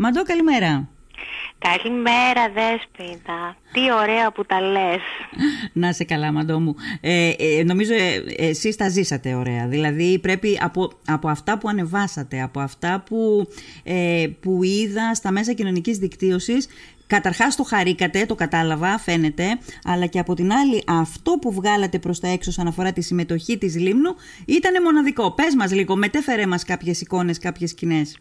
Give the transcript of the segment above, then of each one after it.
Μαντώ, καλημέρα. Καλημέρα Δέσποινα. Τι ωραία που τα λες. Να σε καλά Μαντώ μου. Ε, ε, νομίζω ε, εσείς τα ζήσατε ωραία. Δηλαδή πρέπει από, από αυτά που ανεβάσατε, από αυτά που, ε, που είδα στα μέσα κοινωνικής δικτύωσης Καταρχάς το χαρήκατε, το κατάλαβα, φαίνεται, αλλά και από την άλλη αυτό που βγάλατε προς τα έξω σαν αφορά τη συμμετοχή της Λίμνου ήταν μοναδικό. Πες μας λίγο, μετέφερε μας κάποιες εικόνες, κάποιες σκηνές.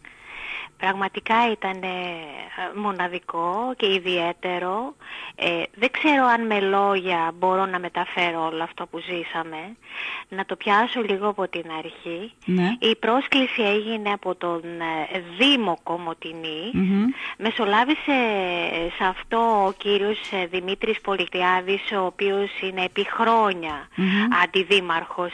Πραγματικά ήταν ε, μοναδικό και ιδιαίτερο. Ε, δεν ξέρω αν με λόγια μπορώ να μεταφέρω όλο αυτό που ζήσαμε. Να το πιάσω λίγο από την αρχή. Ναι. Η πρόσκληση έγινε από τον ε, Δήμο Μεσολάβησε σε αυτό ο κύριος Δημήτρης Πολιτιάδης, ο οποίος είναι επί χρόνια αντιδήμαρχος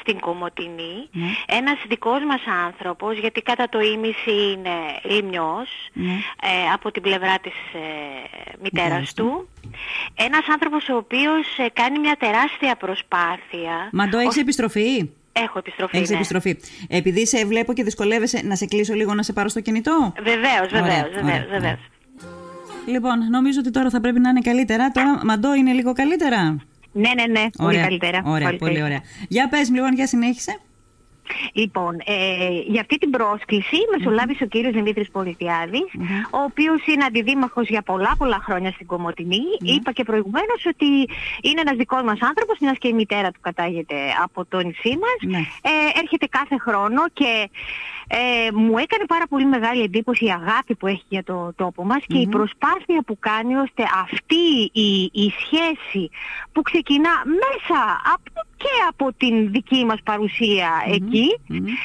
στην κομωτινη Ένας δικός μας άνθρωπος, γιατί κατά το ίμιση είναι λιμνιός Ναι. ε, από την πλευρά της ε, μητέρας του. Ένας άνθρωπος ο οποίος ε, κάνει μια τεράστια προσπάθεια. Μαντώ, έχεις επιστροφή; Έχω επιστροφή, Έχεις ναι. επιστροφή. Επειδή σε βλέπω και δυσκολεύεσαι να σε κλείσω λίγο να σε πάρω στο κινητό; Βεβαίως, Ωραία, βεβαίως, ωραία, βεβαίως, ωραία. βεβαίως. Λοιπόν, νομίζω ότι τώρα θα πρέπει να είναι καλύτερα. Τώρα, Μαντώ, είναι λίγο καλύτερα. Ναι, ναι, ναι, πολύ Ωραία. καλύτερα. Ωραία, πολύ πολύ καλύτερα. ωραία. Για πες μου λοιπόν, για συνέχισε. Λοιπόν, ε, για αυτή την πρόσκληση μεσολάβησε ο κύριος Δημήτρης Πολιτιάδης, ο οποίος είναι αντιδήμαρχος για πολλά πολλά χρόνια στην κομωτινη Είπα και προηγουμένως ότι είναι ένας δικός μας άνθρωπος, μιας και η μητέρα του κατάγεται από το νησί μας. Ναι. Ε, έρχεται κάθε χρόνο και ε, μου έκανε πάρα πολύ μεγάλη εντύπωση η αγάπη που έχει για το τόπο μας και η προσπάθεια που κάνει ώστε αυτή η, η σχέση που ξεκινά μέσα από, και από την δική μας παρουσία εκεί,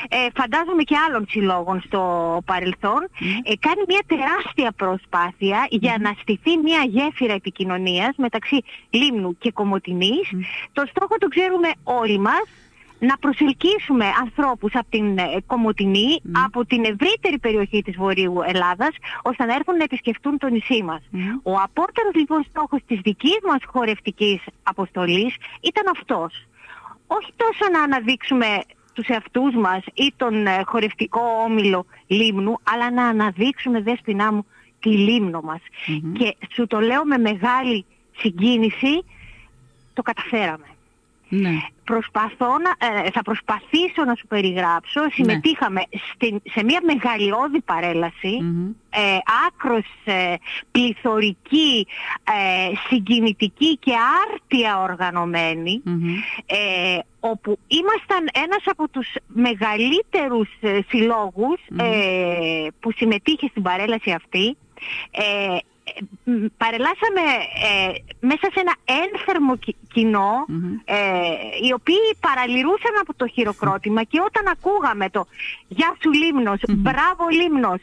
ε, φαντάζομαι και άλλων συλλόγων στο παρελθόν, ε, κάνει μια τεράστια προσπάθεια για να στηθεί μια γέφυρα επικοινωνίας μεταξύ Λίμνου και Κομωτινής. Το στόχο το ξέρουμε όλοι μας, να προσελκύσουμε ανθρώπους από την ε, Κομωτινή, από την ευρύτερη περιοχή της Βορείου Ελλάδας, ώστε να έρθουν να επισκεφτούν το νησί μας. Ο απότερος λοιπόν στόχος της δικής μας χορευτικής αποστολής ήταν αυτός. Όχι τόσο να αναδείξουμε τους εαυτούς μας ή τον ε, χορευτικό όμιλο Λίμνου, αλλά να αναδείξουμε δέσποινά μου τη Λίμνο μας. Και σου το λέω με μεγάλη συγκίνηση, το καταφέραμε. Ναι. Προσπαθώ να, ε, θα προσπαθήσω να σου περιγράψω. Συμμετείχαμε στην, σε μια μεγαλειώδη παρέλαση, ε, άκρος ε, πληθωρική, ε, συγκινητική και άρτια οργανωμένη, ε, όπου ήμασταν ένας από τους μεγαλύτερους ε, συλλόγους ε, που συμμετείχε στην παρέλαση αυτή. Ε, ε, μ, παρελάσαμε ε, μέσα σε ένα ένθερμο κι- κοινό ε, οι οποίοι παραλυρούσαν από το χειροκρότημα και όταν ακούγαμε το «Γεια σου Λίμνος», «Μπράβο Λίμνος»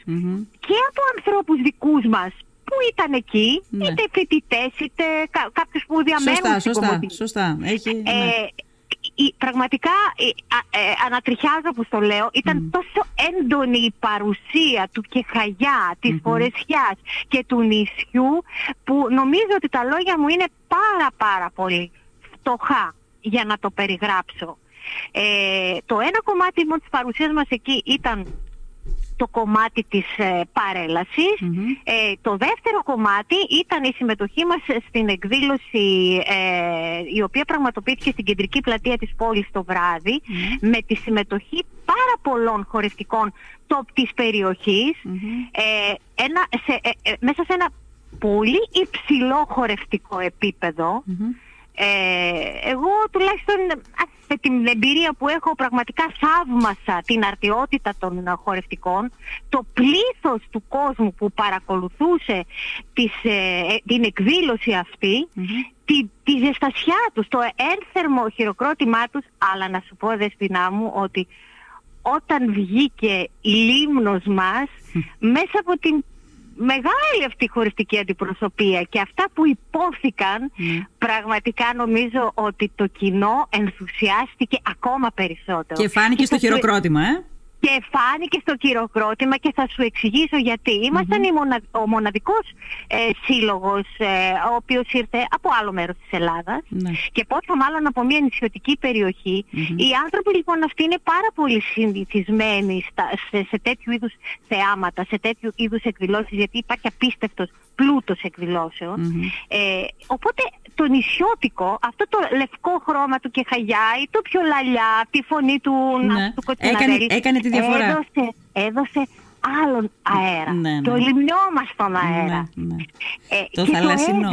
και από ανθρώπους δικούς μας που ήταν εκεί, Ναι. είτε φοιτητές είτε κα, κάποιους που διαμένουν Σωστά, στην σωστά, Κομωτινή. σωστά. Έχει, ναι. Ε, η- πραγματικά ε, α- ε, ανατριχιάζω όπως το λέω ήταν τόσο έντονη η παρουσία του Κεχαγιά, της Φορεσιάς και του νησιού που νομίζω ότι τα λόγια μου είναι πάρα πάρα πολύ φτωχά για να το περιγράψω. Ε, το ένα κομμάτι μόνος της παρουσίας μας εκεί ήταν το κομμάτι της ε, παρέλασης. Ε, το δεύτερο κομμάτι ήταν η συμμετοχή μας στην εκδήλωση ε, η οποία πραγματοποιήθηκε στην κεντρική πλατεία της πόλης το βράδυ με τη συμμετοχή πάρα πολλών χορευτικών top της περιοχής. Ε, ένα, σε, ε, ε, μέσα σε ένα πολύ υψηλό χορευτικό επίπεδο. Ε, εγώ τουλάχιστον α, με την εμπειρία που έχω πραγματικά θαύμασα την αρτιότητα των ε, χορευτικών, το πλήθος του κόσμου που παρακολουθούσε τις, ε, ε, την εκδήλωση αυτή, τη, τη ζεστασιά τους, το ένθερμο χειροκρότημά τους, αλλά να σου πω δεσποινά μου ότι όταν βγήκε η λίμνος μας μέσα από την μεγάλη αυτή χωριστική αντιπροσωπεία και αυτά που υπόθηκαν πραγματικά νομίζω ότι το κοινό ενθουσιάστηκε ακόμα περισσότερο. Και φάνηκε στο θα σου- χειροκρότημα, ε. Και φάνηκε στο χειροκρότημα και θα σου εξηγήσω γιατί. Ήμασταν ο μοναδικός ε, σύλλογος ε, ο οποίος ήρθε από άλλο μέρος της Ελλάδας ναι. και πόσο μάλλον από μια νησιωτική Οι άνθρωποι λοιπόν αυτοί είναι πάρα πολύ συνηθισμένοι σε, σε τέτοιου είδους θεάματα, σε τέτοιου είδους εκδηλώσεις γιατί υπάρχει απίστευτος πλούτος Ε, οπότε το νησιώτικο, αυτό το λευκό χρώμα του Κεχαγιά ή το πιο λαλιά, τη φωνή του, ναι. του έκανε, έκανε τη διαφορά. Έδωσε, έδωσε άλλον αέρα. Ναι, ναι. Το λιμνιόμαστον αέρα. Ναι, ναι. Ε, το θαλασσινό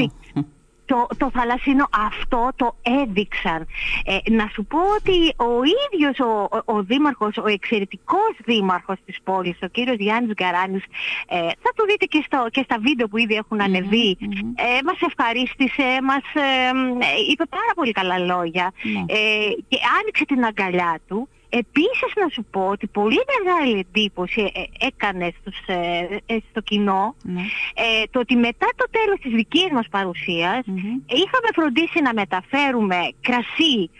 το, το θαλασσινό αυτό το έδειξαν. Ε, να σου πω ότι ο ίδιος ο, ο, ο δήμαρχος, ο εξαιρετικός δήμαρχος της πόλης, ο κύριος Γιάννης Γκαράνης, ε, θα το δείτε και, στο, και στα βίντεο που ήδη έχουν ανεβεί, ε, μας ευχαρίστησε, μας ε, είπε πάρα πολύ καλά λόγια ναι. ε, και άνοιξε την αγκαλιά του. Επίσης να σου πω ότι πολύ μεγάλη εντύπωση ε, ε, έκανες στους, ε, στο κοινό ναι. το ότι μετά το τέλος της δικής μας παρουσιας είχαμε φροντίσει να μεταφέρουμε κρασί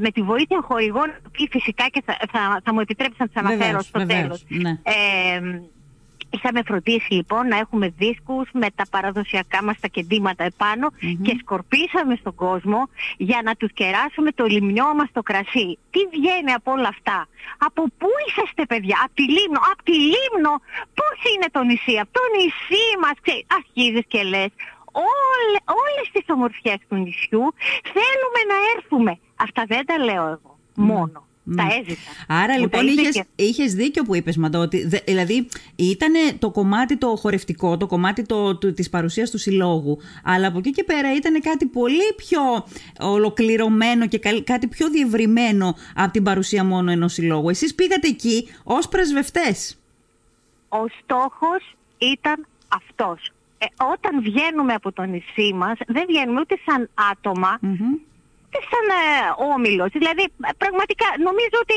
με τη βοήθεια χορηγών που φυσικά και θα, θα, θα μου επιτρέψεις να τις αναφέρω στο τέλος. Ναι. Είχαμε φροντίσει λοιπόν να έχουμε δίσκους με τα παραδοσιακά μας τα κεντήματα και σκορπίσαμε στον κόσμο για να τους κεράσουμε το λιμνιό μας το κρασί. Τι βγαίνει από όλα αυτά; Από πού είσαστε παιδιά, από τη Λίμνο, από τη Λίμνο, πώς είναι το νησί, από το νησί μας, ξέρεις, αρχίζεις και λες. Όλε, όλες τις ομορφιές του νησιού θέλουμε να έρθουμε. Αυτά δεν τα λέω εγώ μόνο. Τα έζησα. Άρα λοιπόν είχες, είχες δίκιο που είπες Μαντώ, ότι, δηλαδή ήταν το κομμάτι το χορευτικό, το κομμάτι το, το, της παρουσίας του συλλόγου, αλλά από εκεί και πέρα ήταν κάτι πολύ πιο ολοκληρωμένο και κάτι πιο διευρυμένο από την παρουσία μόνο ενός συλλόγου. Εσείς πήγατε εκεί ως πρεσβευτές. Ο στόχος ήταν αυτός. Ε, όταν βγαίνουμε από το νησί μας, δεν βγαίνουμε ούτε σαν άτομα, σαν ε, όμιλος. Δηλαδή, πραγματικά νομίζω ότι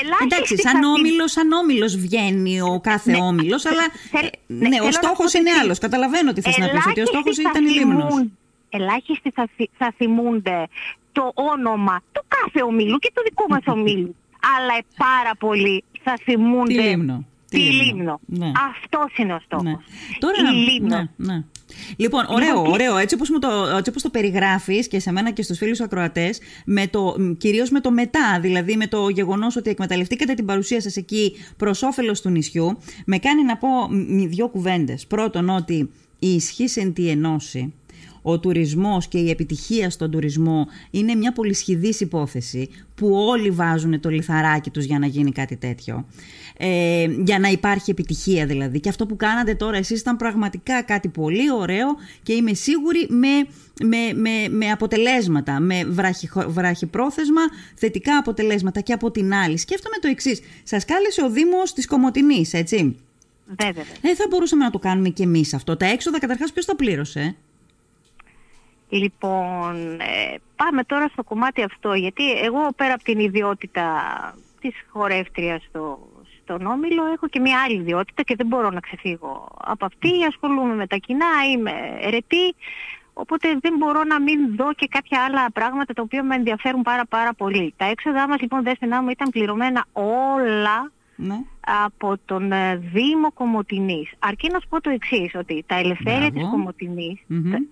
ελάχιστη... Εντάξει, σαν όμιλος, σαν όμιλος βγαίνει ο κάθε ναι, όμιλος, αλλά ε, ναι, ναι ο στόχος είναι άλλος. Καταλαβαίνω τι θες να πεις, ότι ο στόχος ήταν η Λίμνος. Ελάχιστοι θα, θα θυμούνται το όνομα του κάθε ομίλου και του δικού μας ομίλου. αλλά πάρα πολύ θα θυμούνται... Τη Λίμνο. Τη Λίμνο. Ναι. Αυτός είναι ο στόχος. Ναι. Τώρα, η Λίμνο. Ναι, ναι. Λοιπόν, ωραίο, λοιπόν, ωραίο. Έτσι όπως, το, έτσι όπως το περιγράφεις και σε μένα και στους φίλους ακροατές, με το, κυρίως με το μετά, δηλαδή με το γεγονός ότι εκμεταλλευτήκατε την παρουσία σας εκεί προς όφελος του νησιού, με κάνει να πω δύο κουβέντες. Πρώτον, ότι η ισχύς εν τη ενώση ο τουρισμός και η επιτυχία στον τουρισμό είναι μια πολυσχηδής υπόθεση που όλοι βάζουν το λιθαράκι τους για να γίνει κάτι τέτοιο. Ε, για να υπάρχει επιτυχία δηλαδή. Και αυτό που κάνατε τώρα εσείς ήταν πραγματικά κάτι πολύ ωραίο και είμαι σίγουρη με, με, με, με αποτελέσματα, με βράχη, βράχυπρόθεσμα θετικά αποτελέσματα. Και από την άλλη σκέφτομαι το εξής. Σας κάλεσε ο Δήμος της Κομωτινής, έτσι; Βέβαια. Δεν θα μπορούσαμε να το κάνουμε κι εμείς αυτό. Τα έξοδα καταρχάς ποιος τα πλήρωσε; Λοιπόν, ε, πάμε τώρα στο κομμάτι αυτό, γιατί εγώ πέρα από την ιδιότητα της χορεύτριας στο, στον Όμιλο έχω και μια άλλη ιδιότητα και δεν μπορώ να ξεφύγω από αυτή. Ασχολούμαι με τα κοινά, είμαι ερετή, οπότε δεν μπορώ να μην δω και κάποια άλλα πράγματα τα οποία με ενδιαφέρουν πάρα πάρα πολύ. Τα έξοδά μας λοιπόν δέσποινά μου ήταν πληρωμένα όλα ναι. από τον ε, Δήμο Κομωτινής. Αρκεί να σου πω το εξής, ότι τα ελευθέρια της Κομωτινής,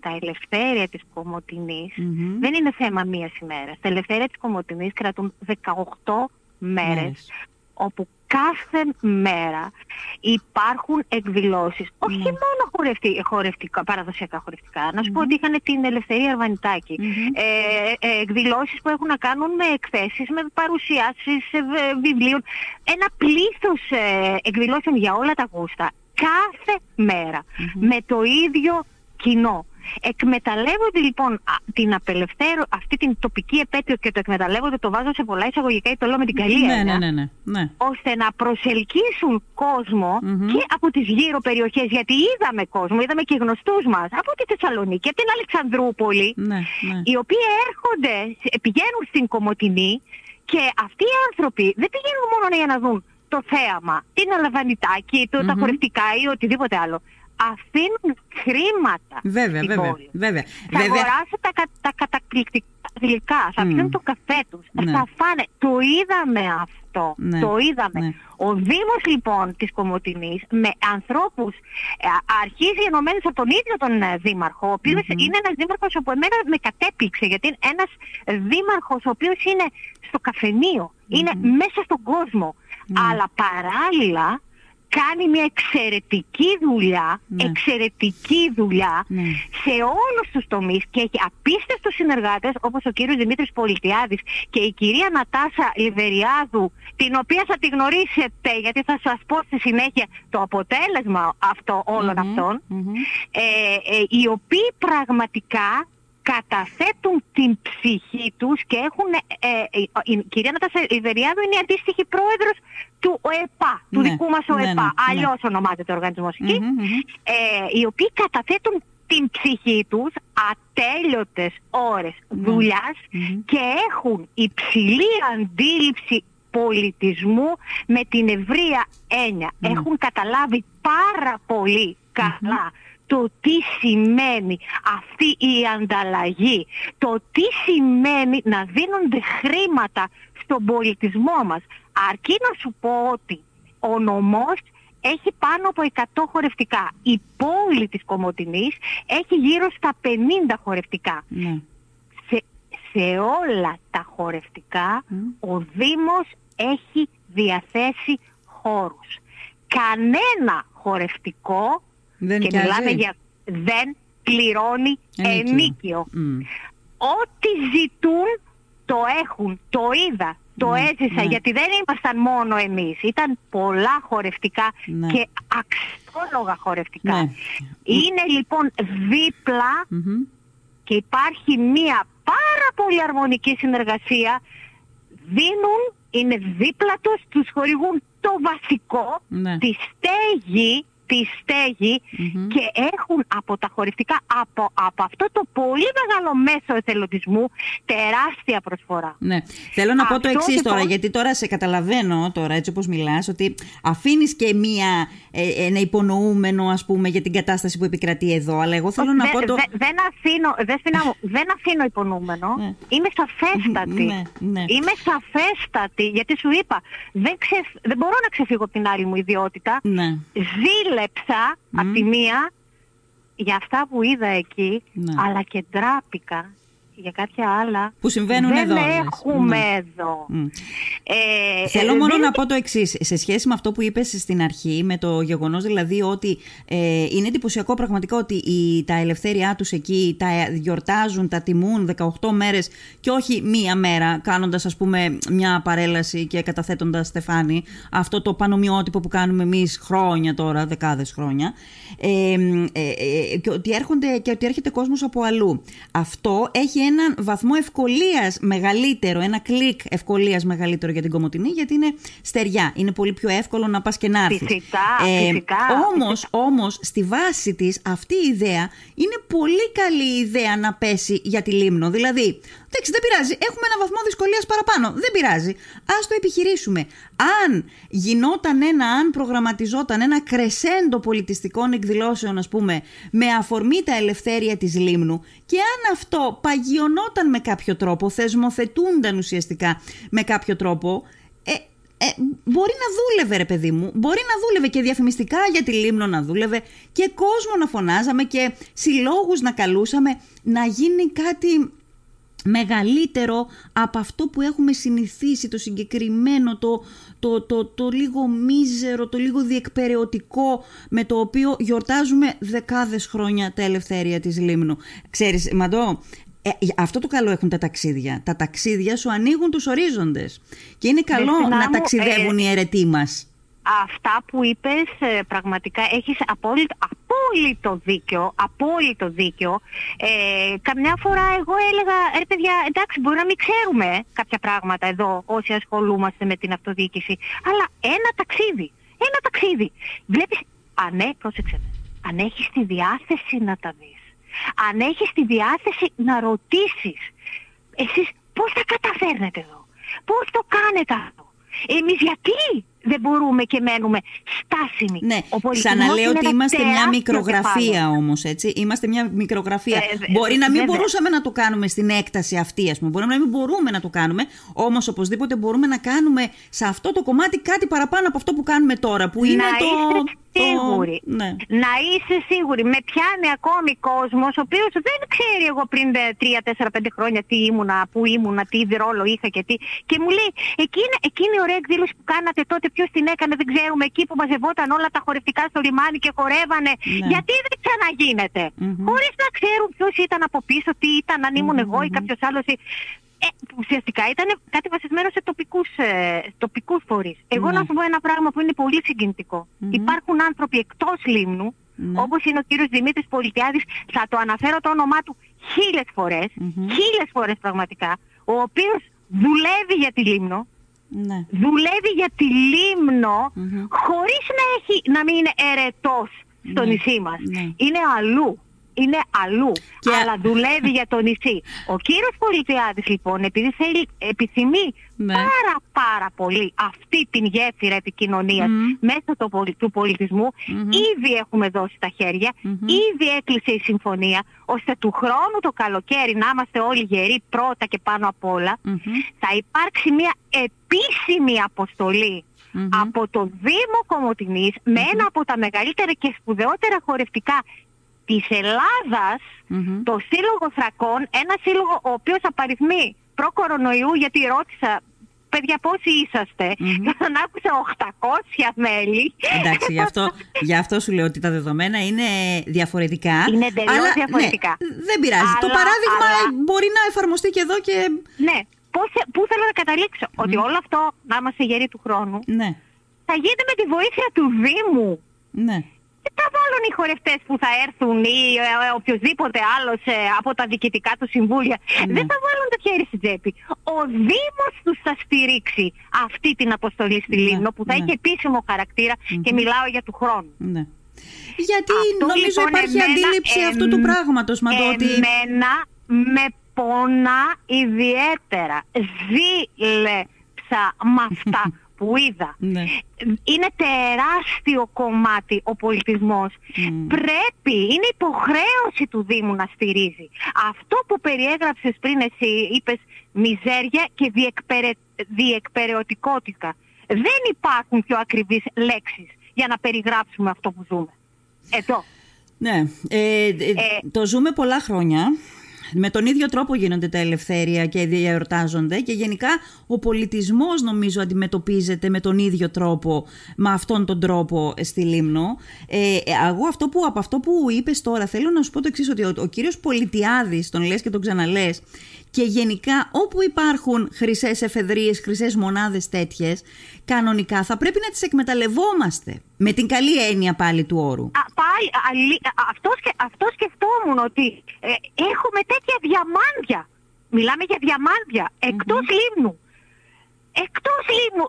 τα, ελευθέρια της κομωτινης δεν είναι θέμα μίας ημέρας. Τα ελευθέρια της Κομωτινής κρατούν 18 μέρες, όπου κάθε μέρα υπάρχουν εκδηλώσεις, όχι ναι. μόνο χορευτικά, χορευτικά, παραδοσιακά χορευτικά. Να σου πω ότι είχαν την Ελευθερία Αρβανιτάκη. Ε, ε, εκδηλώσεις που έχουν να κάνουν με εκθέσεις, με παρουσιάσεις ε, βιβλίων. Ένα πλήθος ε, εκδηλώσεων για όλα τα γούστα. Κάθε μέρα. Με το ίδιο κοινό. Εκμεταλλεύονται λοιπόν την απελευθέρω, αυτή την τοπική επέτειο και το εκμεταλλεύονται, το βάζω σε πολλά εισαγωγικά ή το λέω με την καλή ναι, ναι, ναι, ναι, ναι. ώστε να προσελκύσουν και από τις γύρω περιοχές, γιατί είδαμε κόσμο, είδαμε και γνωστούς μας, από τη Θεσσαλονίκη, από την Αλεξανδρούπολη, ναι, ναι. οι οποίοι έρχονται, πηγαίνουν στην Κομωτινή και αυτοί οι άνθρωποι δεν πηγαίνουν μόνο για να δουν το θέαμα, την αλαβανιτάκι, το, mm-hmm. τα χορευτικά ή οτιδήποτε άλλο αφήνουν χρήματα βέβαια, στην βέβαια, πόλη. Βέβαια, Θα βέβαια. αγοράσω τα, τα καταπληκτικά γλυκά, θα πιούν το καφέ τους, ναι. θα φάνε. Το είδαμε αυτό, ναι. το είδαμε. Ναι. Ο Δήμος λοιπόν της Κομωτινής με ανθρώπους ε, αρχίζει ενωμένους από τον ίδιο τον ε, Δήμαρχο, ο οποιος είναι ένας Δήμαρχος που εμένα με κατέπληξε, γιατί είναι ένας Δήμαρχος ο οποίος είναι στο καφενείο, είναι μέσα στον κόσμο, αλλά παράλληλα κάνει μια εξαιρετική δουλειά, ναι. εξαιρετική δουλειά ναι. σε όλους τους τομείς και έχει απίστευτους συνεργάτες όπως ο κύριος Δημήτρης Πολιτιάδης και η κυρία Νατάσα Λιβεριάδου την οποία θα τη γνωρίσετε γιατί θα σας πω στη συνέχεια το αποτέλεσμα αυτό αυτών ε, ε, οι οποίοι πραγματικά καταθέτουν την ψυχή τους και έχουν, ε, ε, η κυρία Νατάσα Ιβεριάδου είναι η αντίστοιχη πρόεδρος του ΟΕΠΑ, του ναι, δικού μας ΟΕΠΑ, ναι, ναι, ναι. αλλιώς ονομάζεται ο οργανισμός εκεί, ε, οι οποίοι καταθέτουν την ψυχή τους ατέλειωτες ώρες δουλειάς και έχουν υψηλή αντίληψη πολιτισμού με την ευρεία έννοια. Έχουν καταλάβει πάρα πολύ καλά το τι σημαίνει αυτή η ανταλλαγή, το τι σημαίνει να δίνονται χρήματα στον πολιτισμό μας. Αρκεί να σου πω ότι ο νομός έχει πάνω από 100 χορευτικά. Η πόλη της Κομωτινής έχει γύρω στα 50 χορευτικά. Ναι. Σε, σε όλα τα χορευτικά ο Δήμος έχει διαθέσει χώρους. Κανένα χορευτικό δεν και μιλάμε για δεν πληρώνει ενίκιο. Ό,τι ζητούν το έχουν, το είδα, το ναι, έζησα ναι. γιατί δεν ήμασταν μόνο εμείς. Ήταν πολλά χορευτικά ναι. και αξιόλογα χορευτικά. Ναι. Είναι λοιπόν και υπάρχει μία πάρα πολύ αρμονική συνεργασία. Δίνουν, είναι δίπλα τους, τους χορηγούν το βασικό, τη στέγη τη στεγη και έχουν από τα χωριστικά, από, από αυτό το πολύ μεγάλο μέσο εθελοντισμού, τεράστια προσφορά. Ναι. Θέλω να πω το εξής λοιπόν... τώρα, γιατί τώρα σε καταλαβαίνω τώρα έτσι όπως μιλάς, ότι αφήνεις και μία, ε, ένα υπονοούμενο ας πούμε για την κατάσταση που επικρατεί εδώ, αλλά εγώ θέλω να πω το... δεν, αφήνω, δεν αφήνω υπονοούμενο, ναι. είμαι σαφέστατη. Ναι, ναι. Είμαι σαφέστατη, γιατί σου είπα, δεν, δεν μπορώ να ξεφύγω από την άλλη μου ιδιότητα. Ναι ζήλεψα mm. από τη μία για αυτά που είδα εκεί, ναι. αλλά και ντράπηκα για κάποια άλλα που συμβαίνουν δεν εδώ. έχουμε ναι. εδώ. Ε, Θέλω ε, μόνο να πω το εξής. Σε σχέση με αυτό που είπες στην αρχή, με το γεγονός δηλαδή ότι ε, είναι εντυπωσιακό πραγματικά ότι οι, τα ελευθέρια τους εκεί τα γιορτάζουν, τα τιμούν 18 μέρες και όχι μία μέρα κάνοντας ας πούμε μια παρέλαση και καταθέτοντας στεφάνι. Αυτό το πανομοιότυπο που κάνουμε εμείς χρόνια τώρα, δεκάδες χρόνια. Ε, ε, ε, και, ότι έρχονται, και ότι έρχεται κόσμος από αλλού. Αυτό έχει έναν βαθμό ευκολίας μεγαλύτερο, ένα κλικ ευκολίας μεγαλύτερο για την Κομωτινή, γιατί είναι στεριά. Είναι πολύ πιο εύκολο να πας και να έρθεις. Φυσικά, ε, φυσικά. Όμως, όμως, στη βάση της αυτή η ιδέα είναι πολύ καλή ιδέα να πέσει για τη Λίμνο. Δηλαδή, Εντάξει, δεν πειράζει. Έχουμε ένα βαθμό δυσκολίας παραπάνω. Δεν πειράζει. Α το επιχειρήσουμε. Αν γινόταν ένα, αν προγραμματιζόταν ένα κρεσέντο πολιτιστικών εκδηλώσεων, ας πούμε, με αφορμή τα ελευθέρια της Λίμνου, και αν αυτό παγιωνόταν με κάποιο τρόπο, θεσμοθετούνταν ουσιαστικά με κάποιο τρόπο, ε, ε, μπορεί να δούλευε ρε παιδί μου, μπορεί να δούλευε και διαφημιστικά για τη Λίμνο να δούλευε και κόσμο να φωνάζαμε και συλλόγους να καλούσαμε να γίνει κάτι μεγαλύτερο από αυτό που έχουμε συνηθίσει, το συγκεκριμένο, το, το, το, το λίγο μίζερο, το λίγο διεκπαιρεωτικό με το οποίο γιορτάζουμε δεκάδες χρόνια τα ελευθερία της Λίμνου. Ξέρεις, Μαντώ, ε, αυτό το καλό έχουν τα ταξίδια. Τα ταξίδια σου ανοίγουν τους ορίζοντες και είναι καλό να ταξιδεύουν ε, οι αιρετοί μας αυτά που είπες ε, πραγματικά έχεις απόλυτο, απόλυτο δίκιο, απόλυτο δίκιο. Ε, καμιά φορά εγώ έλεγα, ρε παιδιά, εντάξει μπορεί να μην ξέρουμε κάποια πράγματα εδώ όσοι ασχολούμαστε με την αυτοδιοίκηση, αλλά ένα ταξίδι, ένα ταξίδι. Βλέπεις, αν ναι, πρόσεξε αν έχεις τη διάθεση να τα δεις, αν έχεις τη διάθεση να ρωτήσεις, εσείς πώς τα καταφέρνετε εδώ, πώς το κάνετε αυτό, εμείς γιατί δεν μπορούμε και μένουμε στάσιμοι. Ναι, ξαναλέω ότι είμαστε μια μικρογραφία όμως, έτσι. Είμαστε μια μικρογραφία. Ε, Μπορεί να μην μπορούσαμε να το κάνουμε στην έκταση αυτή, ας πούμε. Μπορεί να μην μπορούμε να το κάνουμε. Όμως οπωσδήποτε μπορούμε να κάνουμε σε αυτό το κομμάτι κάτι παραπάνω από αυτό που κάνουμε τώρα. Που είναι να το. Σίγουρη. Ναι. Να είσαι σίγουρη. Με πιάνει ακόμη κόσμος, ο οποίος δεν ξέρει εγώ πριν 3-4-5 χρόνια τι ήμουνα, πού ήμουνα, τι ρόλο είχα και τι. Και μου λέει, εκείνη, εκείνη η ωραία εκδήλωση που κάνατε τότε, ποιος την έκανε, δεν ξέρουμε, εκεί που μαζευόταν όλα τα χορευτικά στο λιμάνι και χορεύανε. Ναι. Γιατί δεν ξαναγίνεται; Mm-hmm. Χωρίς να ξέρουν ποιος ήταν από πίσω, τι ήταν, αν ήμουν εγώ ή κάποιος άλλος. Ε, ουσιαστικά ήταν κάτι βασισμένο σε τοπικούς, ε, τοπικούς φορείς. Εγώ να σου πω ένα πράγμα που είναι πολύ Υπάρχουν άνθρωποι εκτός Λίμνου, mm όπως είναι ο κύριος Δημήτρης Πολιτιάδης, θα το αναφέρω το όνομά του χίλιες φορές, χίλιες φορές πραγματικά, ο οποίος δουλεύει για τη Λίμνο, ναι. δουλεύει για τη Λίμνο χωρίς να, έχει, να μην είναι ερετός στο ναι. νησί μας. Ναι. Είναι αλλού είναι αλλού, και... αλλά δουλεύει για το νησί. Ο κύριος Πολιτιάδης λοιπόν, επειδή θέλει, επιθυμεί ναι. πάρα πάρα πολύ αυτή την γέφυρα επικοινωνίας mm. μέσω του πολιτισμού, mm-hmm. ήδη έχουμε δώσει τα χέρια, mm-hmm. ήδη έκλεισε η συμφωνία, ώστε του χρόνου το καλοκαίρι να είμαστε όλοι γεροί πρώτα και πάνω απ' όλα, mm-hmm. θα υπάρξει μια επίσημη αποστολή από το Δήμο Κομωτινής με ένα από τα μεγαλύτερα και σπουδαιότερα χορευτικά της Ελλάδας το Σύλλογο Θρακών, ένα σύλλογο ο οποίος απαριθμεί προ-κορονοϊού γιατί ρώτησα παιδιά πόσοι είσαστε mm-hmm. και τον άκουσα 800 μέλη. Εντάξει, γι' αυτό, γι αυτό σου λέω ότι τα δεδομένα είναι διαφορετικά. Είναι εντελώς ναι, διαφορετικά. δεν πειράζει. το παράδειγμα μπορεί να εφαρμοστεί και εδώ και... Ναι. Πώς, πού θέλω να καταλήξω; Ότι όλο αυτό, να είμαστε γεροί του χρόνου, ναι. θα γίνεται με τη βοήθεια του Δήμου. Ναι θα βάλουν οι χορευτές που θα έρθουν ή ε, ε, οποιοδήποτε άλλος ε, από τα διοικητικά του συμβούλια. Ναι. Δεν θα βάλουν το χέρι στην τσέπη. Ο Δήμος τους θα στηρίξει αυτή την αποστολή στη ναι, Λίμνο που θα ναι. έχει επίσημο και μιλάω για του χρόνου. Ναι. Γιατί Αυτό, νομίζω λοιπόν, υπάρχει αντίληψη αυτού του πράγματος. Μα εμένα με πονά ιδιαίτερα. Ζήλεψα με αυτά που είδα. Ναι. Είναι τεράστιο κομμάτι ο πολιτισμός. Πρέπει, είναι υποχρέωση του Δήμου να στηρίζει. Αυτό που περιέγραψες πριν εσύ, είπες μιζέρια και διεκπεραι... διεκπεραιωτικότητα. Δεν υπάρχουν πιο ακριβείς λέξεις για να περιγράψουμε αυτό που ζούμε. Εδώ. Ναι, ε, ε, ε το ζούμε πολλά χρόνια με τον ίδιο τρόπο γίνονται τα ελευθέρια και διαορτάζονται και γενικά ο πολιτισμός νομίζω αντιμετωπίζεται με τον ίδιο τρόπο, με αυτόν τον τρόπο στη Λίμνο. Ε, εγώ αυτό που, από αυτό που είπες τώρα θέλω να σου πω το εξής ότι ο, ο κύριος Πολιτιάδης, τον λες και τον ξαναλές, και γενικά όπου υπάρχουν χρυσές εφεδρείες, χρυσές μονάδες τέτοιες, κανονικά θα πρέπει να τις εκμεταλλευόμαστε. Με την καλή έννοια πάλι του όρου. Α, πάλι, αυτό, σκε, αυτό σκεφτόμουν ότι ε, έχουμε τέτοια διαμάντια. Μιλάμε για διαμάντια εκτός mm-hmm. λίμνου. Εκτός λίμνου.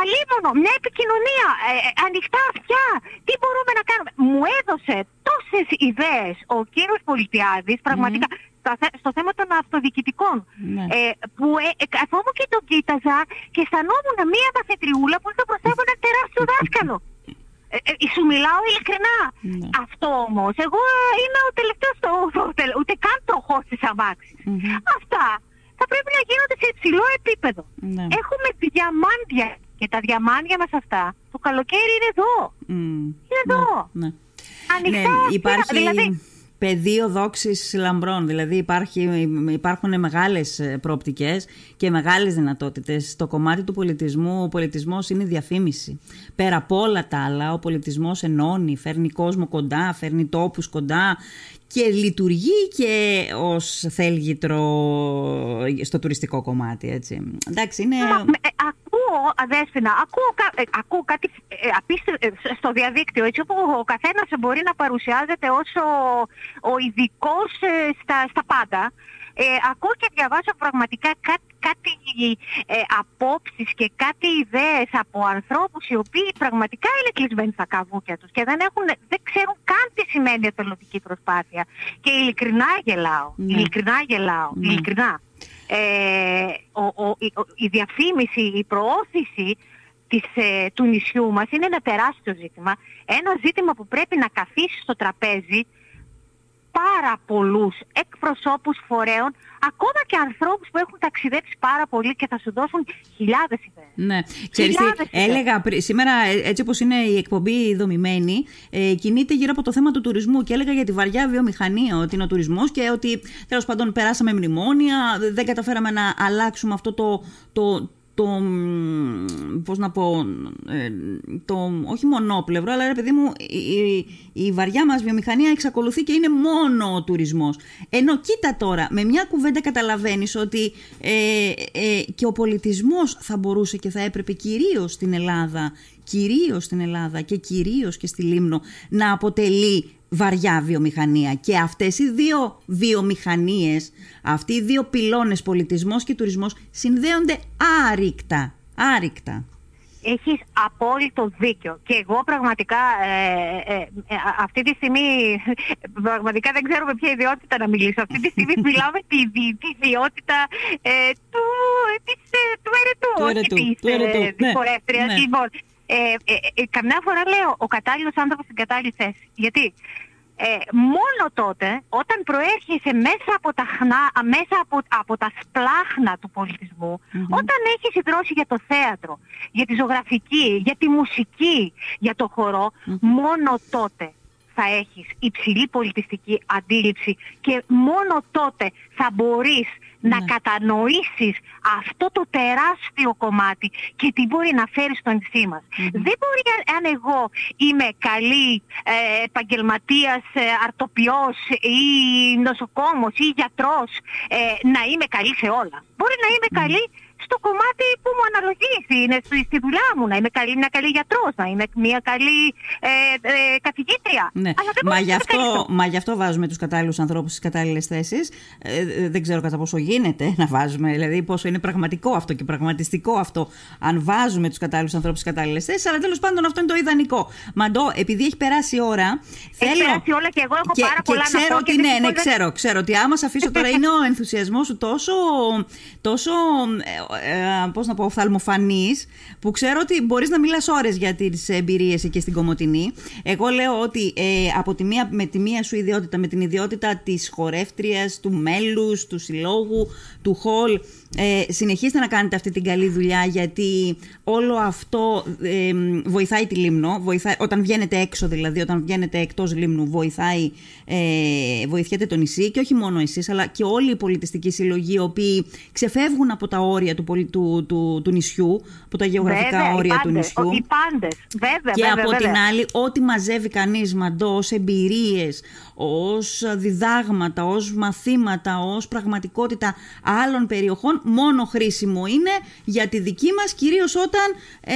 Αλίμονο, μια επικοινωνία, ε, ε, ανοιχτά αυτιά. Τι μπορούμε να κάνουμε; Μου έδωσε τόσες ιδέες ο κύριος Πολιτιάδης, πραγματικά στο θέμα των αυτοδιοικητικών. Ναι. Ε, που ε, ε, καθόμουν και τον κοίταζα και αισθανόμουν μία μαθητριούλα που ήταν μπροστά από ένα τεράστιο δάσκαλο. Ε, ε, σου μιλάω ειλικρινά. Ναι. Αυτό όμως, εγώ είμαι ο τελευταίος, ούτε καν το τη αμάξη. Αυτά θα πρέπει να γίνονται σε υψηλό επίπεδο. Ναι. Έχουμε διαμάντια και τα διαμάντια μας αυτά το καλοκαίρι είναι εδώ. Είναι εδώ. Ναι. Ανοιχτά. Ναι, υπάρχει... Δηλαδή, πεδίο δόξης λαμπρών. Δηλαδή υπάρχει, υπάρχουν μεγάλες ε, προοπτικές και μεγάλες δυνατότητες. Στο κομμάτι του πολιτισμού, ο πολιτισμός είναι διαφήμιση. Πέρα από όλα τα άλλα, ο πολιτισμός ενώνει, φέρνει κόσμο κοντά, φέρνει τόπους κοντά και λειτουργεί και ως θέλγητρο στο τουριστικό κομμάτι, έτσι. Εντάξει, είναι... Μα, ε, ακούω, αδέσποινα, ακούω, ε, ακούω κάτι ε, απίστευτο ε, στο διαδίκτυο, έτσι όπου ο καθένας μπορεί να παρουσιάζεται ως ο, ο ειδικό στα, στα πάντα. Ε, ακούω και διαβάζω πραγματικά κάτι, κάτι ε, απόψεις και κάτι ιδέες από ανθρώπους οι οποίοι πραγματικά είναι κλεισμένοι στα καβούκια τους και δεν, έχουν, δεν ξέρουν καν τι σημαίνει εθελοντική προσπάθεια. Και ειλικρινά γελάω, ναι. ειλικρινά γελάω, ναι. ειλικρινά. Ε, ο, ο, η, η διαφήμιση, η προώθηση της, ε, του νησιού μας είναι ένα τεράστιο ζήτημα. Ένα ζήτημα που πρέπει να καθίσει στο τραπέζι πάρα πολλούς εκπροσώπους φορέων, ακόμα και ανθρώπους που έχουν ταξιδέψει πάρα πολύ και θα σου δώσουν χιλιάδες ιδέες. Ναι, ξέρεις τι, έλεγα σήμερα ε, έτσι όπως είναι η εκπομπή δομημένη, ε, κινείται γύρω από το θέμα του τουρισμού και έλεγα για τη βαριά βιομηχανία ότι είναι ο τουρισμός και ότι τέλος πάντων περάσαμε μνημόνια, δεν καταφέραμε να αλλάξουμε αυτό το, το, το, πώς να πω, ε, το, όχι μονόπλευρο, αλλά ρε παιδί μου, η, η, βαριά μας βιομηχανία εξακολουθεί και είναι μόνο ο τουρισμός. Ενώ κοίτα τώρα, με μια κουβέντα καταλαβαίνεις ότι ε, ε, και ο πολιτισμός θα μπορούσε και θα έπρεπε κυρίως στην Ελλάδα, κυρίως στην Ελλάδα και κυρίως και στη Λίμνο να αποτελεί βαριά βιομηχανία. Και αυτές οι δύο βιομηχανίες, αυτοί οι δύο πυλώνες πολιτισμός και τουρισμός συνδέονται άρρηκτα. άρρηκτα. Έχεις απόλυτο δίκιο. Και εγώ πραγματικά ε, ε, ε, αυτή τη στιγμή, πραγματικά δεν ξέρω με ποια ιδιότητα να μιλήσω. Αυτή τη στιγμή μιλάω με τη, τη ιδιότητα του, της, του ερετού, του ερετού, όχι της, ναι, ναι. Λοιπόν, καμιά φορά λέω ο κατάλληλος άνθρωπος στην κατάλληλη θέση. Γιατί ε, μόνο τότε όταν προέρχεσαι μέσα από τα, χνά, μέσα από, από τα σπλάχνα του πολιτισμου όταν έχεις ιδρώσει για το θέατρο, για τη ζωγραφική, για τη μουσική, για το χορό, μόνο τότε θα έχεις υψηλή πολιτιστική αντίληψη και μόνο τότε θα μπορείς να ναι. κατανοήσεις αυτό το τεράστιο κομμάτι και τι μπορεί να φέρει στο νησί μας. Δεν μπορεί αν εγώ είμαι καλή ε, επαγγελματίας, ε, αρτοπιός ή νοσοκόμος ή γιατρός ε, να είμαι καλή σε όλα. Μπορεί να είμαι καλή στο κομμάτι που μου αναλογεί, είναι στη, στη δουλειά μου, να είμαι καλή, μια καλή γιατρός, να είμαι μια καλή ε, ε, καθηγήτρια. Ναι. Αλλά δεν μα, γι αυτό, μα γι' αυτό βάζουμε τους κατάλληλους ανθρώπους στις κατάλληλες θέσεις. Ε, ε, δεν ξέρω κατά πόσο γίνεται να βάζουμε, δηλαδή πόσο είναι πραγματικό αυτό και πραγματιστικό αυτό, αν βάζουμε τους κατάλληλους ανθρώπους στις κατάλληλες θέσεις, αλλά τέλος πάντων αυτό είναι το ιδανικό. Μαντώ, επειδή έχει περάσει η ώρα, έχει θέλω... περάσει όλα και εγώ έχω και, πάρα και πολλά ξέρω να πω. Ότι, ναι, ναι, ξέρω, ξέρω ότι άμα σε αφήσω τώρα είναι ο ενθουσιασμός σου τόσο, τόσο ε, πώς να πω, οφθαλμοφανής, που ξέρω ότι μπορείς να μιλάς ώρες για τις εμπειρίες εκεί στην Κομωτινή. Εγώ λέω ότι ε, από τη μία, με τη μία σου ιδιότητα, με την ιδιότητα της χορεύτριας, του μέλους, του συλλόγου, του χολ, ε, συνεχίστε να κάνετε αυτή την καλή δουλειά γιατί όλο αυτό ε, βοηθάει τη Λίμνο, βοηθάει, όταν βγαίνετε έξω δηλαδή, όταν βγαίνετε εκτός Λίμνου βοηθάει, ε, βοηθιέται το νησί και όχι μόνο εσείς αλλά και όλοι οι πολιτιστικοί συλλογοί οι οποίοι ξεφεύγουν από τα όρια του, του, του, του νησιού, από τα γεωγραφικά βέβαια, όρια πάντες, του νησιού. Οι πάντες, βέβαια, και βέβαια, από βέβαια. την άλλη ό,τι μαζεύει κανείς μαντό ως εμπειρίες, ως διδάγματα, ως μαθήματα, ως πραγματικότητα άλλων περιοχών μόνο χρήσιμο είναι για τη δική μας κυρίως όταν ε,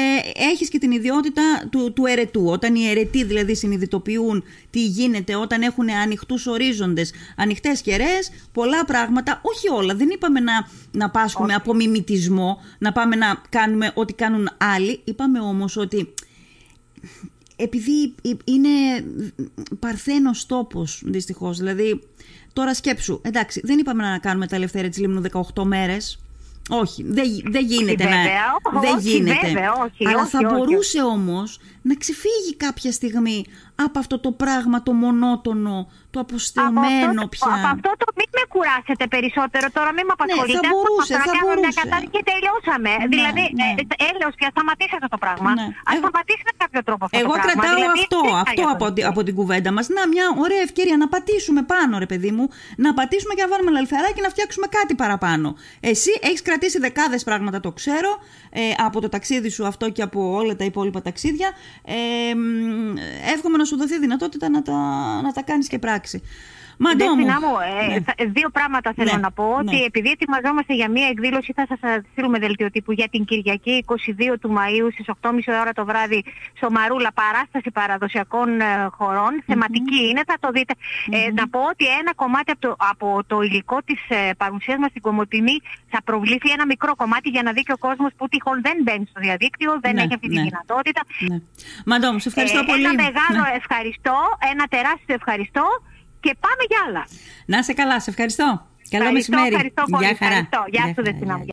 έχεις και την ιδιότητα του, του ερετού. Όταν οι ερετοί δηλαδή συνειδητοποιούν τι γίνεται, όταν έχουν ανοιχτούς ορίζοντες, ανοιχτές κεραίες, πολλά πράγματα, όχι όλα, δεν είπαμε να, να πάσχουμε από μιμητισμό, να πάμε να κάνουμε ό,τι κάνουν άλλοι, είπαμε όμως ότι επειδή είναι παρθένος τόπος δυστυχώς, δηλαδή τώρα σκέψου, εντάξει δεν είπαμε να κάνουμε τα ελευθερία της Λίμνου 18 μέρες, όχι, δεν, δεν γίνεται βέβαια, να. Δεν όχι, γίνεται. Βέβαια, όχι, Αλλά όχι, θα όχι, μπορούσε όμως να ξεφύγει κάποια στιγμή από αυτό το πράγμα το μονότονο, το αποστεωμένο από πια. Από αυτό το μην με κουράσετε περισσότερο τώρα, μην με απασχολείτε. Ναι, θα μπορούσε, θα να μπορούσε. μια κατάσταση και τελειώσαμε. Ναι, δηλαδή, ναι. ε, έλεος πια, σταματήστε αυτό το πράγμα. Ναι. Ας Εγώ- σταματήσει με κάποιο τρόπο αυτό Εγώ το πράγμα. κρατάω δηλαδή, αυτό, τι αυτό θα από, γίνει. τη- από την κουβέντα μας. Να, μια ωραία ευκαιρία να πατήσουμε πάνω, ρε παιδί μου, να πατήσουμε και να βάλουμε ένα λιθαράκι να φτιάξουμε κάτι παραπάνω. Εσύ έχεις κρατήσει δεκάδες πράγματα, το ξέρω, ε, από το ταξίδι σου αυτό και από όλα τα υπόλοιπα ταξίδια. Ε, μ, εύχομαι να σου δοθεί δυνατότητα να τα, να τα κάνεις και πράξη. Μαντώ μου. Δέσποινα μου, ε, Ναι. θα- δύο πράγματα θέλω Ναι, να πω. Ότι ναι. επειδή ετοιμαζόμαστε για μία εκδήλωση, θα σας ε, στείλουμε δελτίο τύπου για την Κυριακή 22 του Μαΐου στις 8.30 ώρα το βράδυ στο Μαρούλα, παράσταση παραδοσιακών ε, χωρών. Θεματική είναι, θα το δείτε. Ε, να πω ότι ένα κομμάτι από το, από το υλικό της ε, παρουσίας μας στην Κομωτινή θα προβλήθει ένα μικρό κομμάτι για να δει και ο κόσμος που τυχόν δεν μπαίνει στο διαδίκτυο, δεν Ναι, έχει αυτή τη ναι. δυνατότητα. Ναι. Μαντώ μου, σε ευχαριστώ Ε, πολύ. Ένα μεγάλο Ναι. ευχαριστώ, ένα τεράστιο ευχαριστώ και πάμε για άλλα. Να είσαι καλά, σε ευχαριστώ. Καλό Ευχαριστώ, μεσημέρι. ευχαριστώ πολύ. Γεια χαρά. Ευχαριστώ. Γεια σου, χαρά, Δεσπινά μου. γεια.